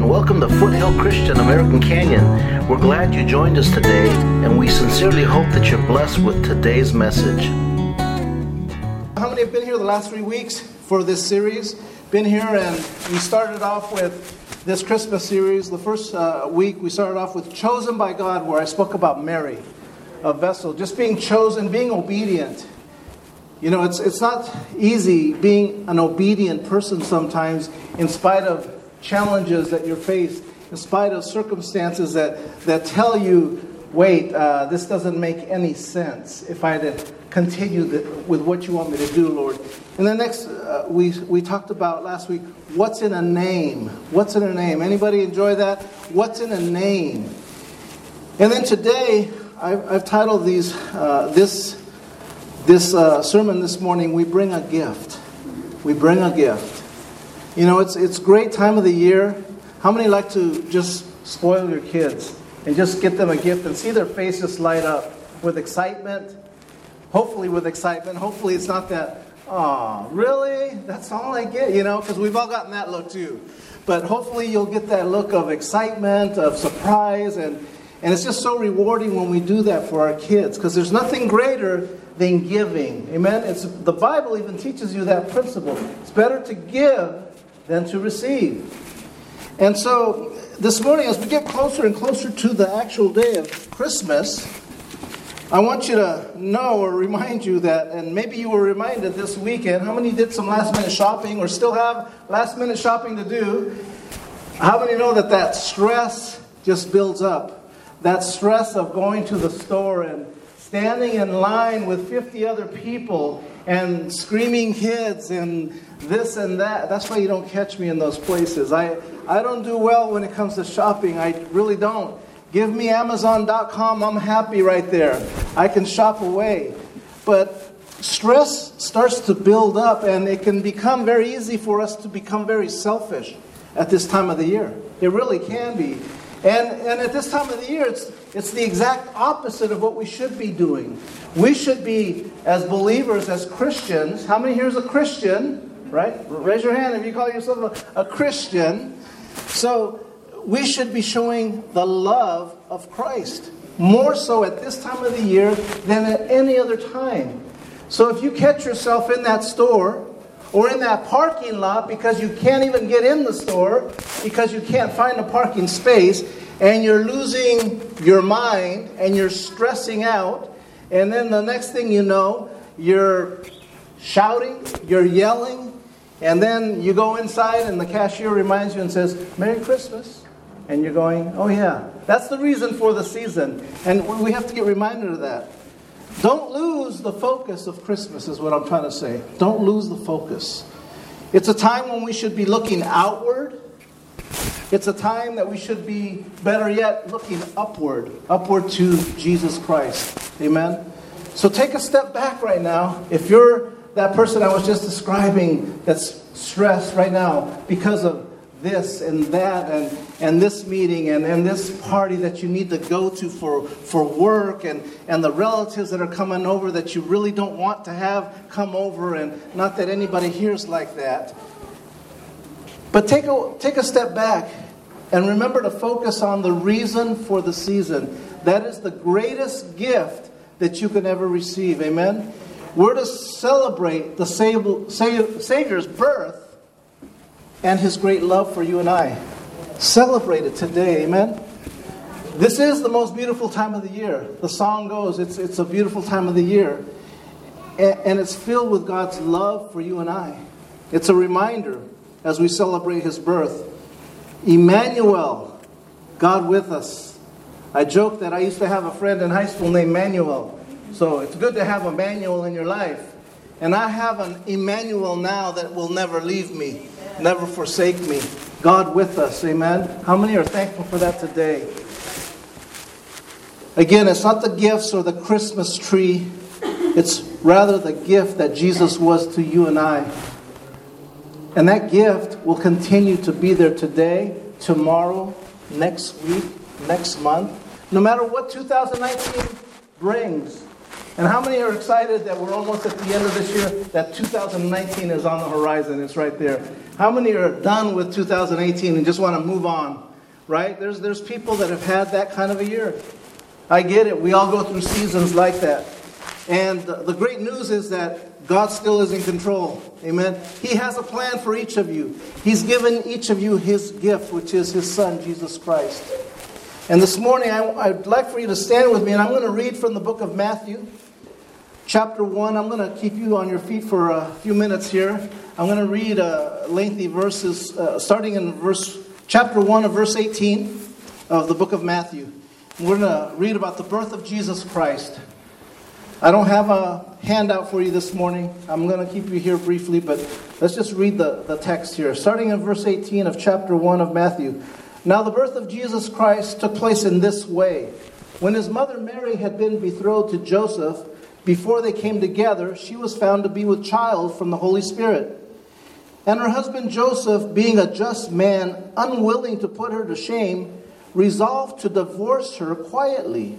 and welcome to Foothill Christian American Canyon. We're glad you joined us today, and we sincerely hope that you're blessed with today's message. How many have been here the last three weeks for this series? Been here, and we started off with this Christmas series. The first uh, week, we started off with Chosen by God, where I spoke about Mary, a vessel, just being chosen, being obedient. You know, it's, it's not easy being an obedient person sometimes, in spite of challenges that you're faced, in spite of circumstances that, that tell you, wait, uh, this doesn't make any sense if I continue the, with what you want me to do, Lord. And then next, uh, we, we talked about last week, what's in a name? What's in a name? Anybody enjoy that? What's in a name? And then today, I've, I've titled these, uh, this, this uh, sermon this morning, We Bring a Gift. We Bring a Gift. You know, it's it's great time of the year. How many like to just spoil your kids and just get them a gift and see their faces light up with excitement? Hopefully, with excitement. Hopefully, it's not that. Oh, really? That's all I get, you know, because we've all gotten that look too. But hopefully, you'll get that look of excitement, of surprise, and, and it's just so rewarding when we do that for our kids because there's nothing greater than giving. Amen? It's, the Bible even teaches you that principle. It's better to give than to receive. And so this morning, as we get closer and closer to the actual day of Christmas, I want you to know or remind you that, and maybe you were reminded this weekend, how many did some last minute shopping or still have last minute shopping to do? How many know that that stress just builds up? That stress of going to the store and standing in line with 50 other people and screaming kids and this and that. That's why you don't catch me in those places. I, I don't do well when it comes to shopping. I really don't. Give me Amazon.com. I'm happy right there. I can shop away. But stress starts to build up, and it can become very easy for us to become very selfish at this time of the year. It really can be. And, and at this time of the year, it's, it's the exact opposite of what we should be doing. We should be, as believers, as Christians, how many here is a Christian? Right? Raise your hand if you call yourself a, a Christian. So we should be showing the love of Christ more so at this time of the year than at any other time. So if you catch yourself in that store or in that parking lot because you can't even get in the store because you can't find a parking space and you're losing your mind and you're stressing out and then the next thing you know you're shouting you're yelling and then you go inside and the cashier reminds you and says merry christmas and you're going oh yeah that's the reason for the season and we have to get reminded of that don't lose the focus of Christmas, is what I'm trying to say. Don't lose the focus. It's a time when we should be looking outward. It's a time that we should be, better yet, looking upward, upward to Jesus Christ. Amen? So take a step back right now. If you're that person I was just describing that's stressed right now because of this and that and, and this meeting and, and this party that you need to go to for, for work and, and the relatives that are coming over that you really don't want to have come over and not that anybody hears like that. But take a, take a step back and remember to focus on the reason for the season. That is the greatest gift that you can ever receive. Amen? We're to celebrate the Savior's birth and his great love for you and I. Celebrate it today, amen? This is the most beautiful time of the year. The song goes, it's, it's a beautiful time of the year. And, and it's filled with God's love for you and I. It's a reminder as we celebrate his birth. Emmanuel, God with us. I joke that I used to have a friend in high school named Manuel. So it's good to have a manual in your life. And I have an Emmanuel now that will never leave me never forsake me. God with us, amen. How many are thankful for that today? Again, it's not the gifts or the Christmas tree, it's rather the gift that Jesus was to you and I. And that gift will continue to be there today, tomorrow, next week, next month, no matter what 2019 brings. And how many are excited that we're almost at the end of this year, that 2019 is on the horizon? It's right there. How many are done with 2018 and just want to move on? Right? There's, there's people that have had that kind of a year. I get it. We all go through seasons like that. And the great news is that God still is in control. Amen. He has a plan for each of you. He's given each of you His gift, which is His Son, Jesus Christ. And this morning, I, would like for you to stand with me, and I'm going to read from the book of Matthew, chapter 1. I'm going to keep you on your feet for a few minutes here. I'm going to read uh, lengthy verses, uh, starting in verse chapter 1 of verse 18 of the book of Matthew. We're going to read about the birth of Jesus Christ. I don't have a handout for you this morning. I'm going to keep you here briefly, but let's just read the, the text here. Starting in verse 18 of chapter 1 of Matthew. Now, the birth of Jesus Christ took place in this way. When his mother Mary had been betrothed to Joseph, before they came together, she was found to be with child from the Holy Spirit. And her husband Joseph, being a just man, unwilling to put her to shame, resolved to divorce her quietly.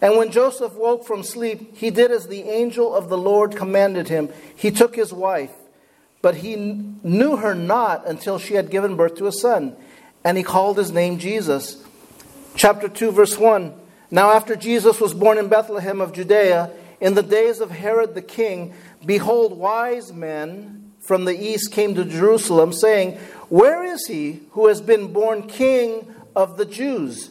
And when Joseph woke from sleep, he did as the angel of the Lord commanded him. He took his wife, but he knew her not until she had given birth to a son, and he called his name Jesus chapter 2, verse 1. Now, after Jesus was born in Bethlehem of Judea, in the days of Herod the king, behold, wise men from the east came to Jerusalem, saying, Where is he who has been born king of the Jews?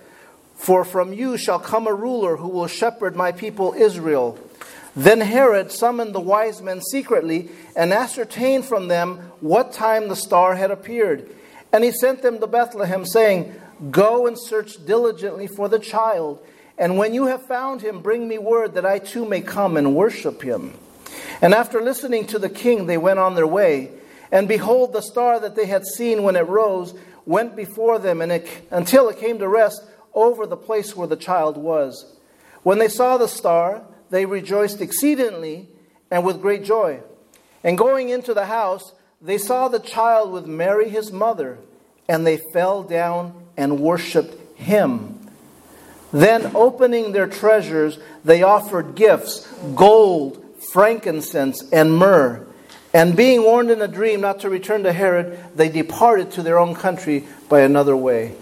For from you shall come a ruler who will shepherd my people Israel. Then Herod summoned the wise men secretly and ascertained from them what time the star had appeared. And he sent them to Bethlehem, saying, Go and search diligently for the child, and when you have found him, bring me word that I too may come and worship him. And after listening to the king, they went on their way. And behold, the star that they had seen when it rose went before them and it, until it came to rest over the place where the child was. When they saw the star, they rejoiced exceedingly and with great joy. And going into the house, they saw the child with Mary his mother, and they fell down and worshiped him. Then, opening their treasures, they offered gifts gold, frankincense, and myrrh. And being warned in a dream not to return to Herod, they departed to their own country by another way.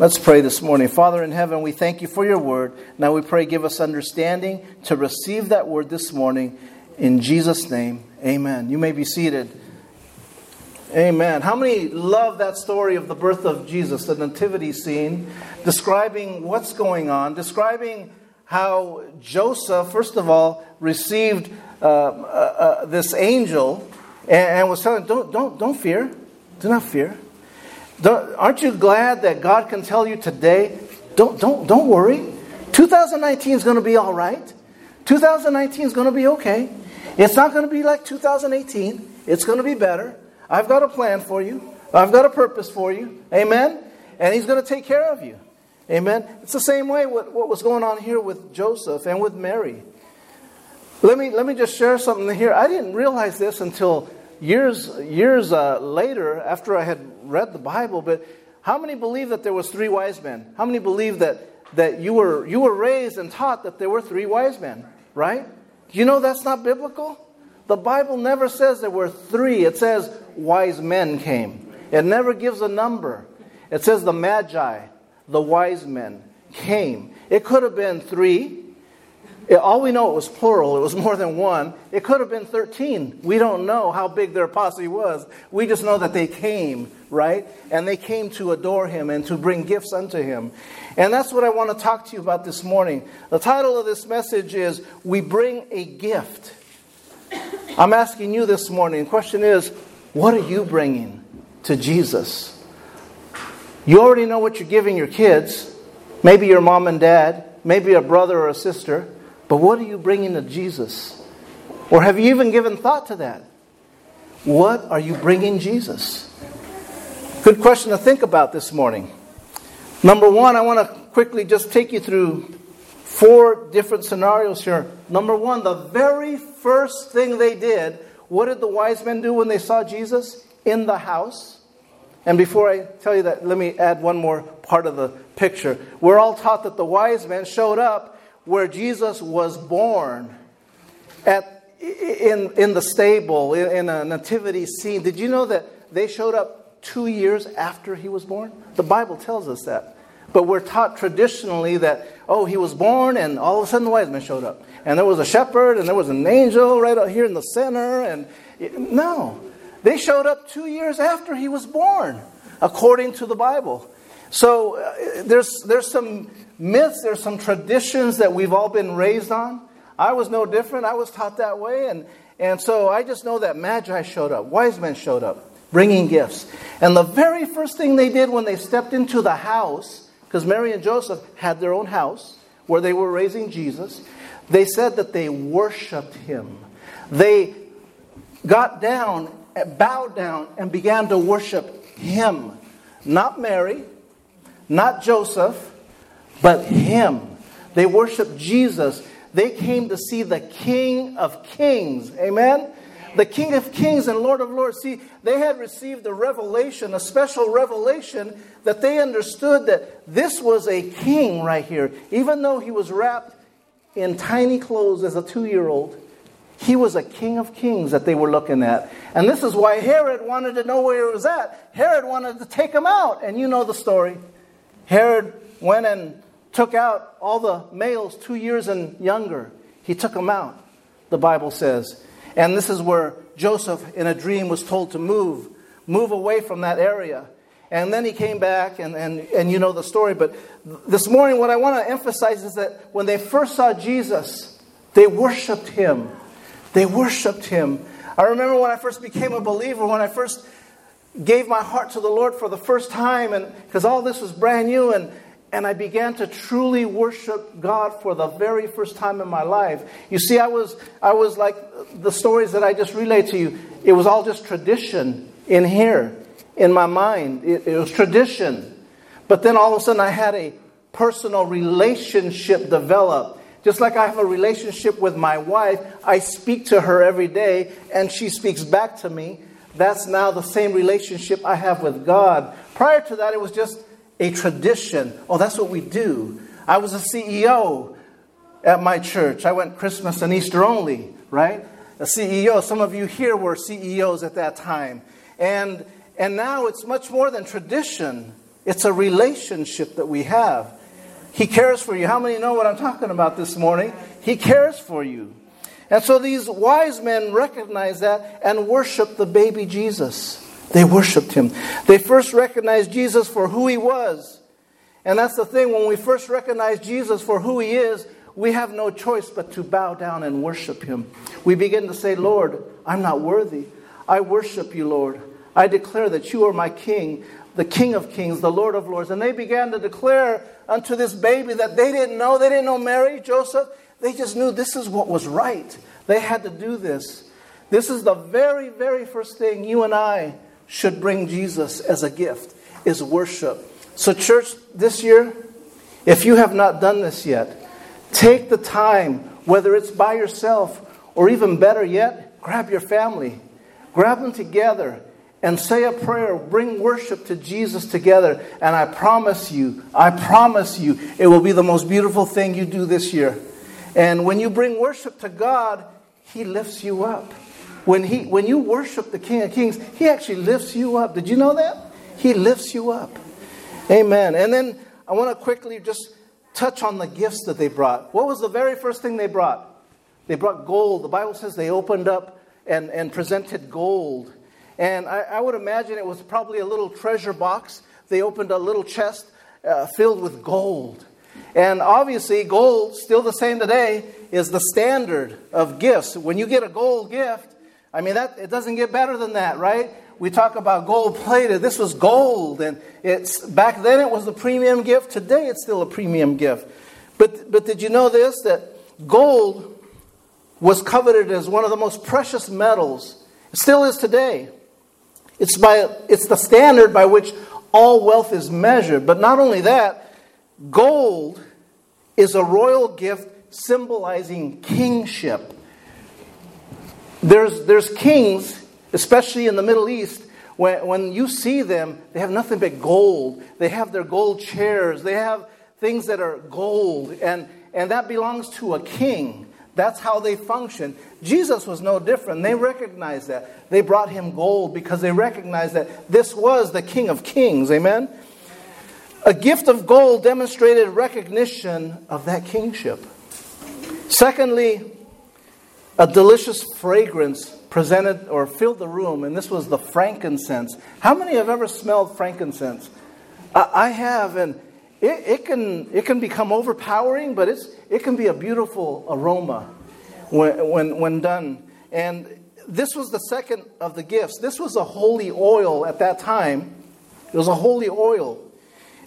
Let's pray this morning. Father in heaven, we thank you for your word. Now we pray, give us understanding to receive that word this morning. In Jesus' name, amen. You may be seated. Amen. How many love that story of the birth of Jesus, the nativity scene, describing what's going on, describing how Joseph, first of all, received uh, uh, uh, this angel and, and, was telling, don't, don't, don't fear. Do not fear. Don't, aren't you glad that God can tell you today, don't, don't, don't worry. 2019 is going to be all right. 2019 is going to be okay. It's not going to be like 2018. It's going to be better. I've got a plan for you. I've got a purpose for you. Amen? And He's going to take care of you. Amen? It's the same way what, what was going on here with Joseph and with Mary. Let me, let me just share something here. I didn't realize this until years years uh, later, after I had read the Bible, but how many believe that there was three wise men? How many believe that that you were you were raised and taught that there were three wise men? Right? You know that's not biblical. The Bible never says there were three. It says wise men came. It never gives a number. It says the magi, the wise men, came. It could have been three. All we know it was plural. It was more than one. It could have been 13. We don't know how big their posse was. We just know that they came, right? And they came to adore him and to bring gifts unto him. And that's what I want to talk to you about this morning. The title of this message is We Bring a Gift. I'm asking you this morning. The question is, what are you bringing to Jesus? You already know what you're giving your kids, maybe your mom and dad, maybe a brother or a sister, but what are you bringing to Jesus? Or have you even given thought to that? What are you bringing Jesus? Good question to think about this morning. Number one, I want to quickly just take you through four different scenarios here. Number one, the very first thing they did, what did the wise men do when they saw Jesus? In the house and before I tell you that, let me add one more part of the picture. We're all taught that the wise men showed up where Jesus was born at, in, in the stable, in, in a nativity scene. Did you know that they showed up two years after he was born? The Bible tells us that. But we're taught traditionally that, oh, he was born and all of a sudden the wise men showed up. And there was a shepherd and there was an angel right out here in the center. And no, they showed up two years after he was born, according to the Bible. So uh, there's, there's some myths, there's some traditions that we've all been raised on. I was no different. I was taught that way. And, and so I just know that Magi showed up, wise men showed up, bringing gifts. And the very first thing they did when they stepped into the house, because Mary and Joseph had their own house where they were raising Jesus, they said that they worshiped him. They got down bowed down and began to worship him. Not Mary, not Joseph, but him. They worshiped Jesus. They came to see the King of Kings. Amen? The King of Kings and Lord of Lords. See, they had received a revelation, a special revelation, that they understood that this was a king right here. Even though he was wrapped in tiny clothes as a two year old, he was a king of kings that they were looking at. And this is why Herod wanted to know where he was at. Herod wanted to take him out. And you know the story. Herod went and took out all the males two years and younger. He took them out, the Bible says. And this is where Joseph, in a dream, was told to move, move away from that area. And then he came back, and, and, and you know the story. But this morning, what I want to emphasize is that when they first saw Jesus, they worshiped him. They worshiped him. I remember when I first became a believer, when I first gave my heart to the Lord for the first time, and because all this was brand new, and, and I began to truly worship God for the very first time in my life. You see, I was, I was like the stories that I just relayed to you, it was all just tradition in here, in my mind. It, it was tradition. But then all of a sudden, I had a personal relationship develop just like I have a relationship with my wife, I speak to her every day and she speaks back to me. That's now the same relationship I have with God. Prior to that, it was just a tradition. Oh, that's what we do. I was a CEO at my church. I went Christmas and Easter only, right? A CEO. Some of you here were CEOs at that time. And, and now it's much more than tradition, it's a relationship that we have. He cares for you. How many know what I'm talking about this morning? He cares for you. And so these wise men recognized that and worshiped the baby Jesus. They worshiped him. They first recognized Jesus for who he was. And that's the thing, when we first recognize Jesus for who he is, we have no choice but to bow down and worship him. We begin to say, Lord, I'm not worthy. I worship you, Lord. I declare that you are my king the King of Kings, the Lord of Lords. And they began to declare unto this baby that they didn't know. They didn't know Mary, Joseph. They just knew this is what was right. They had to do this. This is the very, very first thing you and I should bring Jesus as a gift is worship. So, church, this year, if you have not done this yet, take the time, whether it's by yourself or even better yet, grab your family. grab them together and say a prayer, bring worship to Jesus together, and I promise you, I promise you, it will be the most beautiful thing you do this year. And when you bring worship to God, He lifts you up. When, he, when you worship the King of Kings, He actually lifts you up. Did you know that? He lifts you up. Amen. And then I want to quickly just touch on the gifts that they brought. What was the very first thing they brought? They brought gold. The Bible says they opened up and, and presented gold. And I, I would imagine it was probably a little treasure box. They opened a little chest uh, filled with gold. And obviously, gold, still the same today, is the standard of gifts. When you get a gold gift, I mean, that, it doesn't get better than that, right? We talk about gold plated. This was gold, and it's back then it was a premium gift. Today it's still a premium gift. But, but did you know this? That gold was coveted as one of the most precious metals. It still is today. It's, by, it's the standard by which all wealth is measured. But not only that, gold is a royal gift symbolizing kingship. There's, there's kings, especially in the Middle East, when, when you see them, they have nothing but gold. They have their gold chairs, they have things that are gold, and, and that belongs to a king. That's how they function. Jesus was no different. They recognized that. They brought him gold because they recognized that this was the King of Kings. Amen? A gift of gold demonstrated recognition of that kingship. Secondly, a delicious fragrance presented or filled the room, and this was the frankincense. How many have ever smelled frankincense? I have, and it, it, can, it can become overpowering, but it's, it can be a beautiful aroma when, when, when done. And this was the second of the gifts. This was a holy oil at that time. It was a holy oil.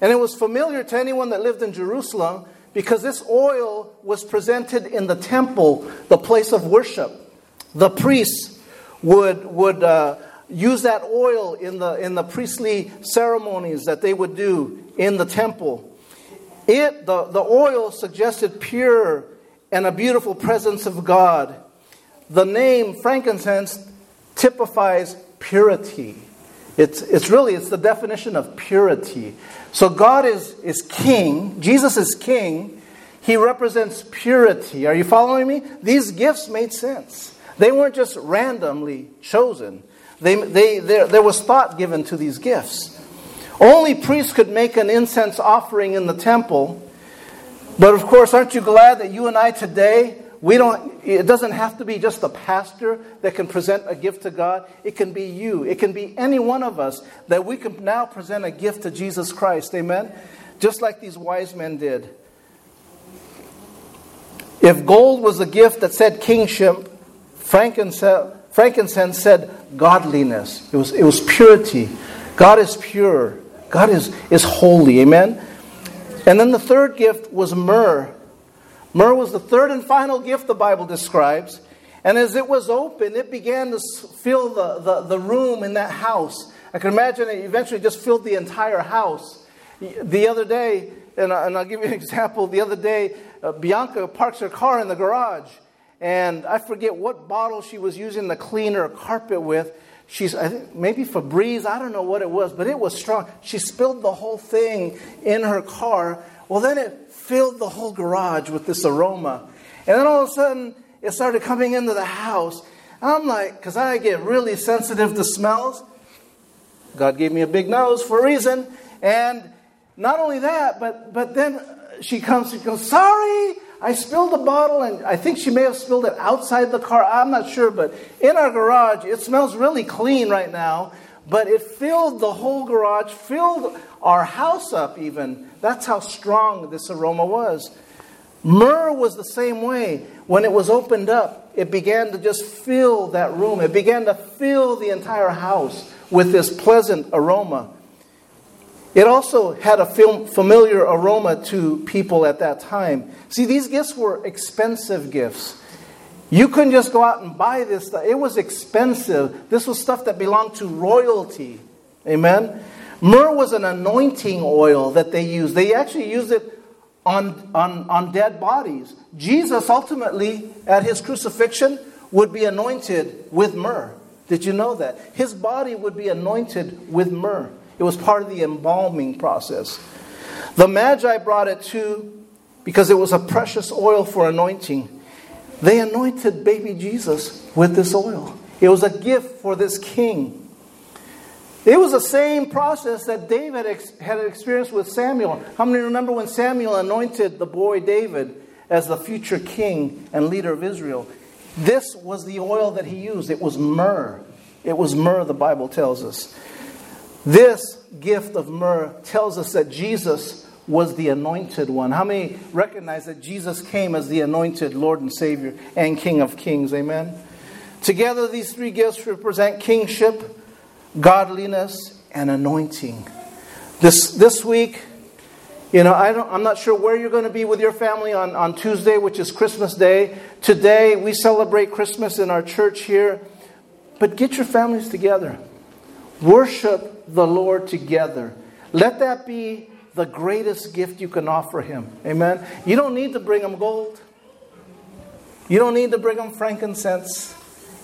And it was familiar to anyone that lived in Jerusalem because this oil was presented in the temple, the place of worship. The priests would, would uh, use that oil in the, in the priestly ceremonies that they would do in the temple. It, the, the oil suggested pure and a beautiful presence of God. The name frankincense typifies purity. It's, it's really it's the definition of purity. So God is, is king, Jesus is king. He represents purity. Are you following me? These gifts made sense. They weren't just randomly chosen. They, they, there, there was thought given to these gifts. Only priests could make an incense offering in the temple. But of course, aren't you glad that you and I today, we don't, it doesn't have to be just the pastor that can present a gift to God. It can be you. It can be any one of us that we can now present a gift to Jesus Christ. Amen? Just like these wise men did. If gold was a gift that said kingship, frankincense, frankincense said godliness. It was, it was purity. God is pure. God is, is holy. Amen? And then the third gift was myrrh. Myrrh was the third and final gift the Bible describes. And as it was open, it began to fill the, the, the room in that house. I can imagine it eventually just filled the entire house. The other day, and, I, and I'll give you an example. The other day, uh, Bianca parks her car in the garage, and I forget what bottle she was using to clean her carpet with she's I think maybe Febreze, I don't know what it was, but it was strong. She spilled the whole thing in her car. Well, then it filled the whole garage with this aroma. And then all of a sudden, it started coming into the house. I'm like, because I get really sensitive to smells. God gave me a big nose for a reason. And not only that, but, but then she comes and goes, Sorry, I spilled a bottle, and I think she may have spilled it outside the car. I'm not sure, but in our garage, it smells really clean right now. But it filled the whole garage, filled our house up, even. That's how strong this aroma was. Myrrh was the same way. When it was opened up, it began to just fill that room. It began to fill the entire house with this pleasant aroma. It also had a familiar aroma to people at that time. See, these gifts were expensive gifts. You couldn't just go out and buy this stuff. It was expensive. This was stuff that belonged to royalty. Amen? Myrrh was an anointing oil that they used. They actually used it on, on, on dead bodies. Jesus ultimately, at his crucifixion, would be anointed with myrrh. Did you know that? His body would be anointed with myrrh. It was part of the embalming process. The Magi brought it too because it was a precious oil for anointing. They anointed baby Jesus with this oil. It was a gift for this king. It was the same process that David had experienced with Samuel. How many remember when Samuel anointed the boy David as the future king and leader of Israel? This was the oil that he used. It was myrrh. It was myrrh, the Bible tells us. This gift of myrrh tells us that Jesus was the anointed one. How many recognize that Jesus came as the anointed Lord and Savior and King of Kings? Amen. Together, these three gifts represent kingship, godliness, and anointing. This, this week, you know, I I'm not sure where you're going to be with your family on, on Tuesday, which is Christmas Day. Today, we celebrate Christmas in our church here. But get your families together. Worship the Lord together. Let that be the greatest gift you can offer Him. Amen. You don't need to bring Him gold, you don't need to bring Him frankincense,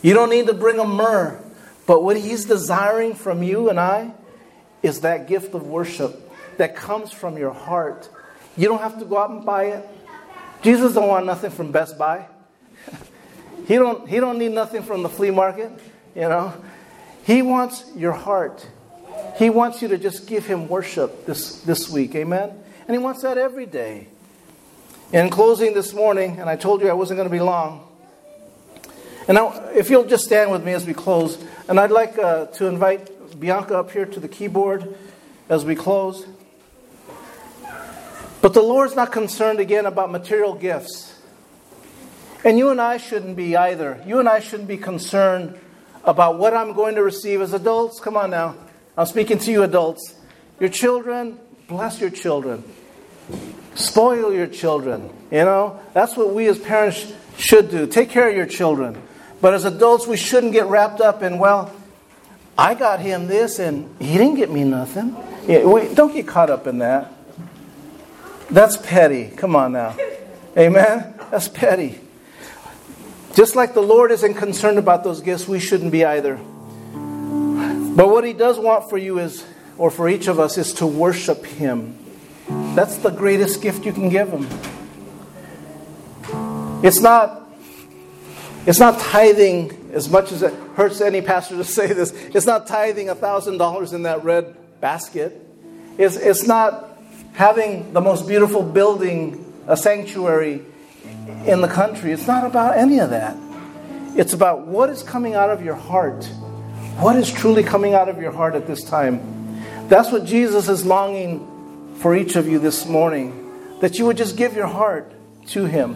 you don't need to bring Him myrrh. But what He's desiring from you and I is that gift of worship that comes from your heart. You don't have to go out and buy it. Jesus don't want nothing from Best Buy. he don't he don't need nothing from the flea market, you know. He wants your heart. He wants you to just give him worship this, this week. Amen? And he wants that every day. In closing this morning, and I told you I wasn't going to be long. And now, if you'll just stand with me as we close, and I'd like uh, to invite Bianca up here to the keyboard as we close. But the Lord's not concerned again about material gifts. And you and I shouldn't be either. You and I shouldn't be concerned about what I'm going to receive as adults. Come on now. I'm speaking to you adults. Your children, bless your children. Spoil your children. You know, that's what we as parents should do. Take care of your children. But as adults, we shouldn't get wrapped up in, well, I got him this and he didn't get me nothing. Yeah, we, don't get caught up in that. That's petty. Come on now. Amen? That's petty. Just like the Lord isn't concerned about those gifts, we shouldn't be either. But what He does want for you is, or for each of us, is to worship Him. That's the greatest gift you can give Him. It's not, it's not tithing as much as it hurts any pastor to say this. It's not tithing $1,000 in that red basket. It's, it's not having the most beautiful building, a sanctuary in the country. It's not about any of that. It's about what is coming out of your heart. What is truly coming out of your heart at this time? That's what Jesus is longing for each of you this morning. That you would just give your heart to Him.